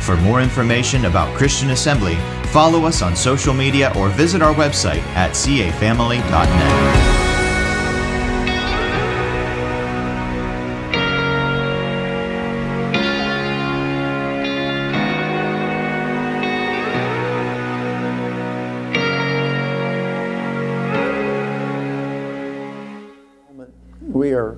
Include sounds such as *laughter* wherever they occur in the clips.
For more information about Christian Assembly, follow us on social media or visit our website at cafamily.net. We are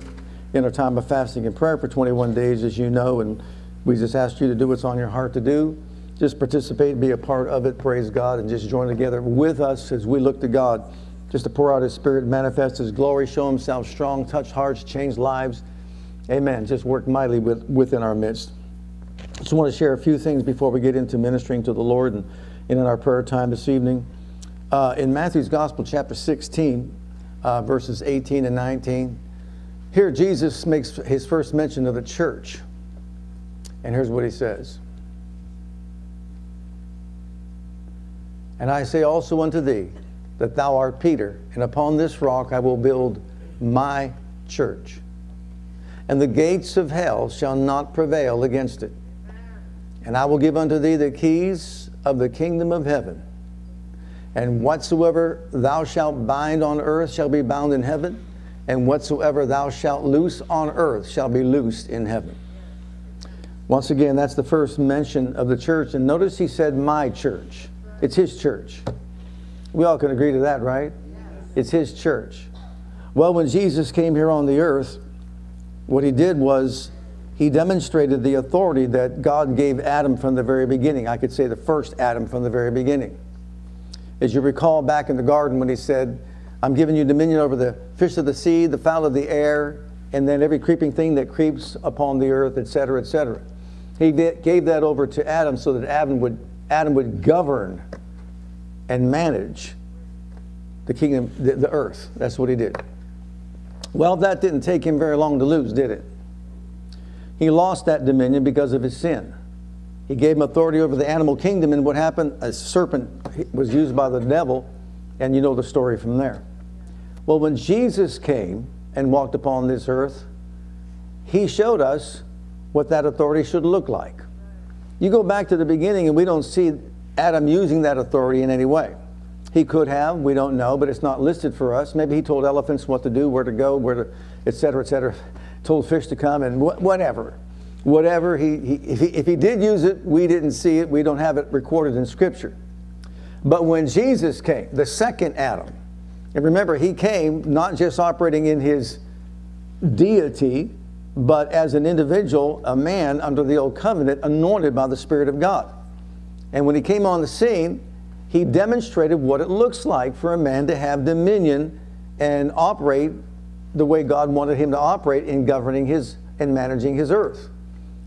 in a time of fasting and prayer for 21 days, as you know, and we just ask you to do what's on your heart to do. Just participate, be a part of it, praise God, and just join together with us as we look to God, just to pour out His Spirit, manifest His glory, show Himself strong, touch hearts, change lives. Amen. Just work mightily with, within our midst. Just want to share a few things before we get into ministering to the Lord and, and in our prayer time this evening. Uh, in Matthew's Gospel, chapter 16, uh, verses 18 and 19, here Jesus makes his first mention of the church. And here's what he says And I say also unto thee that thou art Peter, and upon this rock I will build my church. And the gates of hell shall not prevail against it. And I will give unto thee the keys of the kingdom of heaven. And whatsoever thou shalt bind on earth shall be bound in heaven, and whatsoever thou shalt loose on earth shall be loosed in heaven. Once again, that's the first mention of the church. And notice he said, My church. It's his church. We all can agree to that, right? It's his church. Well, when Jesus came here on the earth, what he did was he demonstrated the authority that God gave Adam from the very beginning. I could say the first Adam from the very beginning. As you recall back in the garden when he said, I'm giving you dominion over the fish of the sea, the fowl of the air, and then every creeping thing that creeps upon the earth, etc., etc. He gave that over to Adam so that Adam would, Adam would govern and manage the kingdom, the, the earth. That's what he did. Well, that didn't take him very long to lose, did it? He lost that dominion because of his sin. He gave him authority over the animal kingdom, and what happened? A serpent was used by the devil, and you know the story from there. Well, when Jesus came and walked upon this earth, he showed us what that authority should look like. You go back to the beginning, and we don't see Adam using that authority in any way. He could have, we don't know, but it's not listed for us. Maybe he told elephants what to do, where to go, where to, et cetera, et cetera. Told fish to come, and wh- whatever. Whatever, he, he, if, he, if he did use it, we didn't see it, we don't have it recorded in Scripture. But when Jesus came, the second Adam, and remember, he came not just operating in his deity, but as an individual, a man under the old covenant, anointed by the Spirit of God. And when he came on the scene, he demonstrated what it looks like for a man to have dominion and operate the way God wanted him to operate in governing his and managing his earth.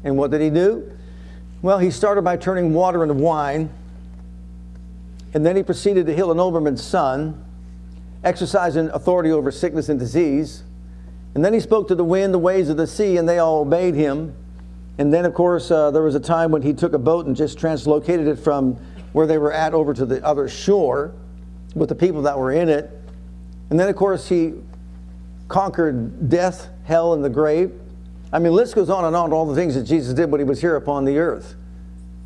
And what did he do? Well, he started by turning water into wine, and then he proceeded to heal an nobleman's son, exercising authority over sickness and disease. And then he spoke to the wind, the waves of the sea, and they all obeyed him. And then, of course, uh, there was a time when he took a boat and just translocated it from where they were at over to the other shore with the people that were in it. And then, of course, he conquered death, hell, and the grave. I mean, list goes on and on all the things that Jesus did when he was here upon the earth.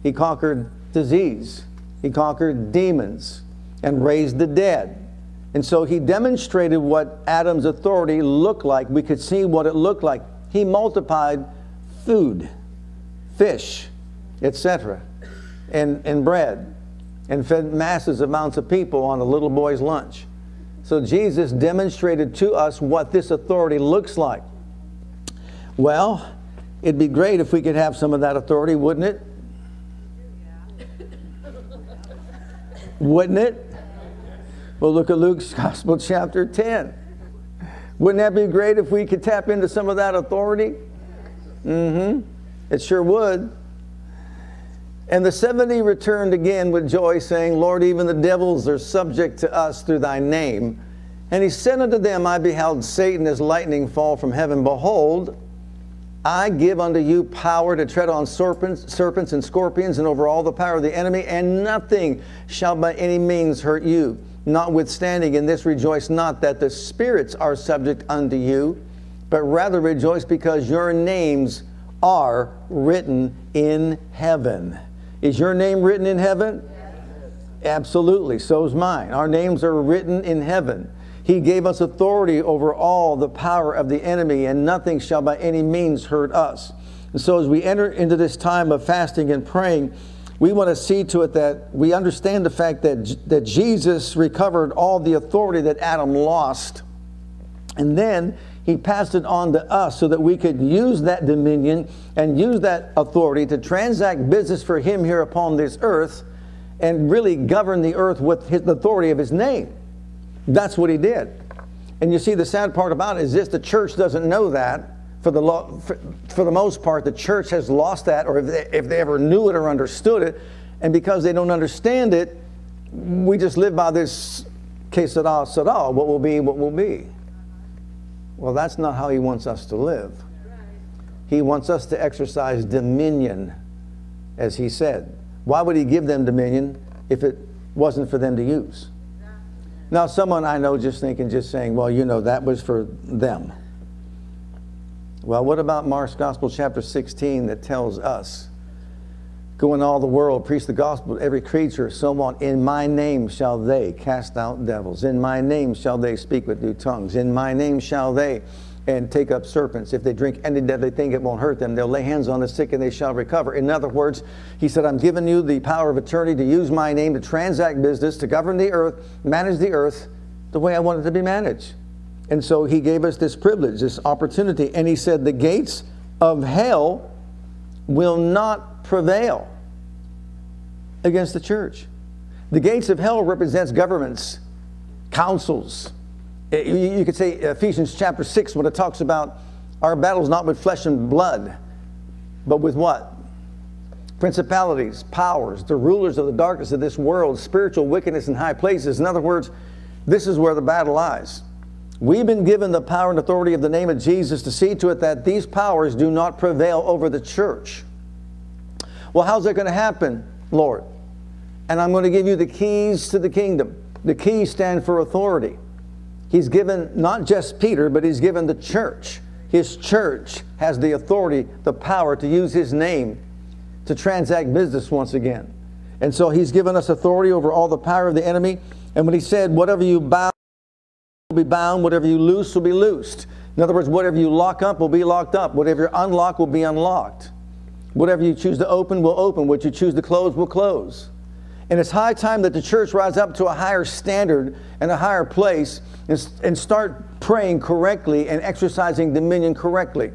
He conquered disease, he conquered demons, and raised the dead. And so he demonstrated what Adam's authority looked like. We could see what it looked like. He multiplied food fish, etc., and, and bread, and fed masses amounts of people on a little boy's lunch. So Jesus demonstrated to us what this authority looks like. Well, it'd be great if we could have some of that authority, wouldn't it? Wouldn't it? Well, look at Luke's *laughs* Gospel, chapter 10. Wouldn't that be great if we could tap into some of that authority? Mm hmm. It sure would. And the 70 returned again with joy, saying, Lord, even the devils are subject to us through thy name. And he said unto them, I beheld Satan as lightning fall from heaven. Behold, I give unto you power to tread on serpents, serpents and scorpions and over all the power of the enemy, and nothing shall by any means hurt you. Notwithstanding, in this rejoice not that the spirits are subject unto you, but rather rejoice because your names are written in heaven. Is your name written in heaven? Yes. Absolutely. So is mine. Our names are written in heaven. He gave us authority over all the power of the enemy, and nothing shall by any means hurt us. And so, as we enter into this time of fasting and praying, we want to see to it that we understand the fact that, that Jesus recovered all the authority that Adam lost. And then he passed it on to us so that we could use that dominion and use that authority to transact business for him here upon this earth and really govern the earth with his, the authority of his name. That's what he did. And you see, the sad part about it is this the church doesn't know that. For the, lo- for, for the most part, the church has lost that, or if they, if they ever knew it or understood it. And because they don't understand it, we just live by this case all, all, what will be, what will be. Well, that's not how he wants us to live. He wants us to exercise dominion, as he said. Why would he give them dominion if it wasn't for them to use? Now, someone I know just thinking, just saying, well, you know, that was for them. Well, what about Mark's Gospel, chapter 16, that tells us, Go in all the world, preach the gospel to every creature, so on. In my name shall they cast out devils. In my name shall they speak with new tongues. In my name shall they and take up serpents. If they drink any deadly thing, it won't hurt them. They'll lay hands on the sick and they shall recover. In other words, he said, I'm giving you the power of attorney to use my name to transact business, to govern the earth, manage the earth the way I want it to be managed. And so he gave us this privilege, this opportunity. And he said, The gates of hell will not prevail against the church. The gates of hell represents governments, councils, eh, you could say Ephesians chapter 6 when it talks about our battles not with flesh and blood, but with what? Principalities, powers, the rulers of the darkness of this world, spiritual wickedness in high places. In other words, this is where the battle lies. We've been given the power and authority of the name of Jesus to see to it that these powers do not prevail over the church. Well, how's that going to happen, Lord? And I'm going to give you the keys to the kingdom. The keys stand for authority. He's given not just Peter, but he's given the church. His church has the authority, the power to use his name to transact business once again. And so he's given us authority over all the power of the enemy. And when he said, whatever you bound will be bound, whatever you loose will be loosed. In other words, whatever you lock up will be locked up, whatever you unlock will be unlocked. Whatever you choose to open will open, what you choose to close will close. And it's high time that the church rise up to a higher standard and a higher place and, and start praying correctly and exercising dominion correctly.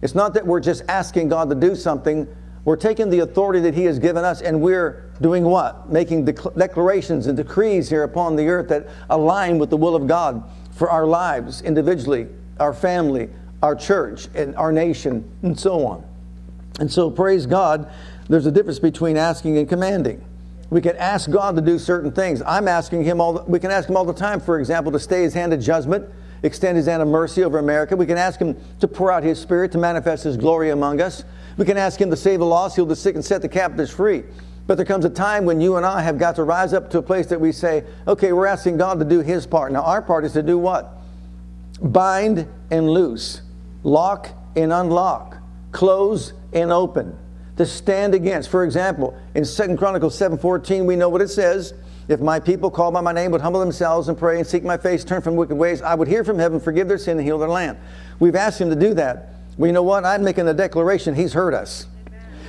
It's not that we're just asking God to do something. We're taking the authority that He has given us and we're doing what? Making declarations and decrees here upon the earth that align with the will of God for our lives individually, our family, our church, and our nation, and so on. And so, praise God, there's a difference between asking and commanding. We can ask God to do certain things. I'm asking Him all. The, we can ask Him all the time, for example, to stay His hand of judgment, extend His hand of mercy over America. We can ask Him to pour out His Spirit to manifest His glory among us. We can ask Him to save the lost, heal the sick, and set the captives free. But there comes a time when you and I have got to rise up to a place that we say, okay, we're asking God to do His part. Now, our part is to do what? Bind and loose, lock and unlock, close and open to stand against. For example, in Second Chronicles 7:14, we know what it says. If my people called by my name would humble themselves and pray and seek my face, turn from wicked ways, I would hear from heaven, forgive their sin, and heal their land. We've asked him to do that. Well, you know what? I'm making a declaration. He's heard us.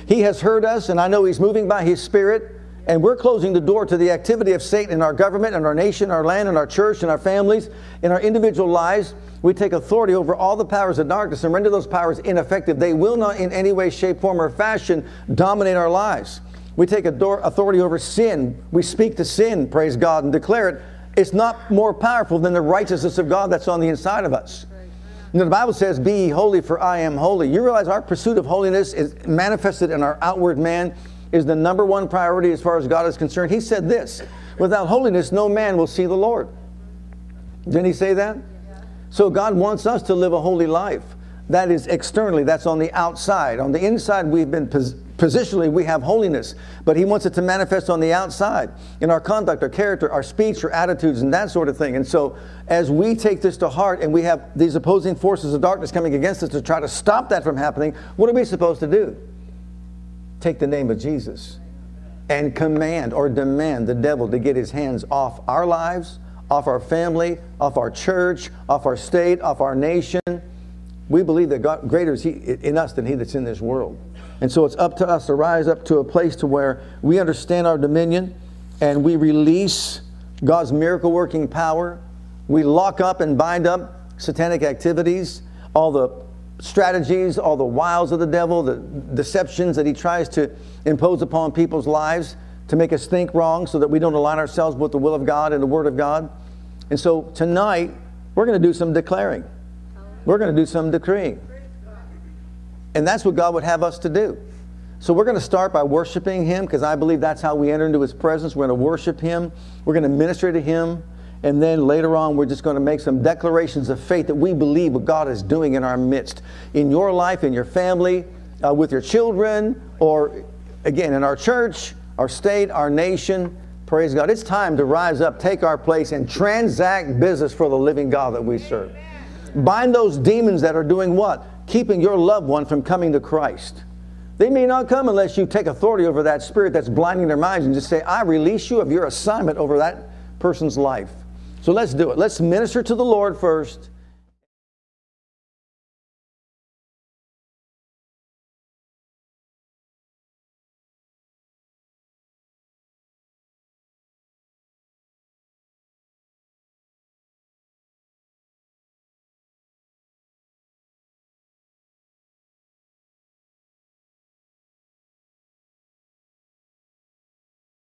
He has heard us, and I know he's moving by his spirit. And we're closing the door to the activity of Satan in our government, in our nation, our land, in our church, in our families, in our individual lives. We take authority over all the powers of darkness and render those powers ineffective. They will not, in any way, shape, form, or fashion, dominate our lives. We take authority over sin. We speak to sin, praise God, and declare it. It's not more powerful than the righteousness of God that's on the inside of us. The Bible says, Be holy, for I am holy. You realize our pursuit of holiness is manifested in our outward man is the number one priority as far as God is concerned. He said this Without holiness, no man will see the Lord. Didn't he say that? So God wants us to live a holy life. That is externally, that's on the outside. On the inside, we've been pos- positionally, we have holiness, but He wants it to manifest on the outside in our conduct, our character, our speech, our attitudes, and that sort of thing. And so, as we take this to heart and we have these opposing forces of darkness coming against us to try to stop that from happening, what are we supposed to do? Take the name of Jesus and command or demand the devil to get his hands off our lives, off our family, off our church, off our state, off our nation. We believe that God, greater is he in us than he that's in this world. And so it's up to us to rise up to a place to where we understand our dominion and we release God's miracle working power. We lock up and bind up satanic activities, all the strategies, all the wiles of the devil, the deceptions that he tries to impose upon people's lives to make us think wrong so that we don't align ourselves with the will of God and the Word of God. And so tonight, we're going to do some declaring. We're going to do some decreeing. And that's what God would have us to do. So we're going to start by worshiping Him because I believe that's how we enter into His presence. We're going to worship Him, we're going to minister to Him. And then later on, we're just going to make some declarations of faith that we believe what God is doing in our midst, in your life, in your family, uh, with your children, or again, in our church, our state, our nation. Praise God. It's time to rise up, take our place, and transact business for the living God that we serve. Bind those demons that are doing what? Keeping your loved one from coming to Christ. They may not come unless you take authority over that spirit that's blinding their minds and just say, I release you of your assignment over that person's life. So let's do it. Let's minister to the Lord first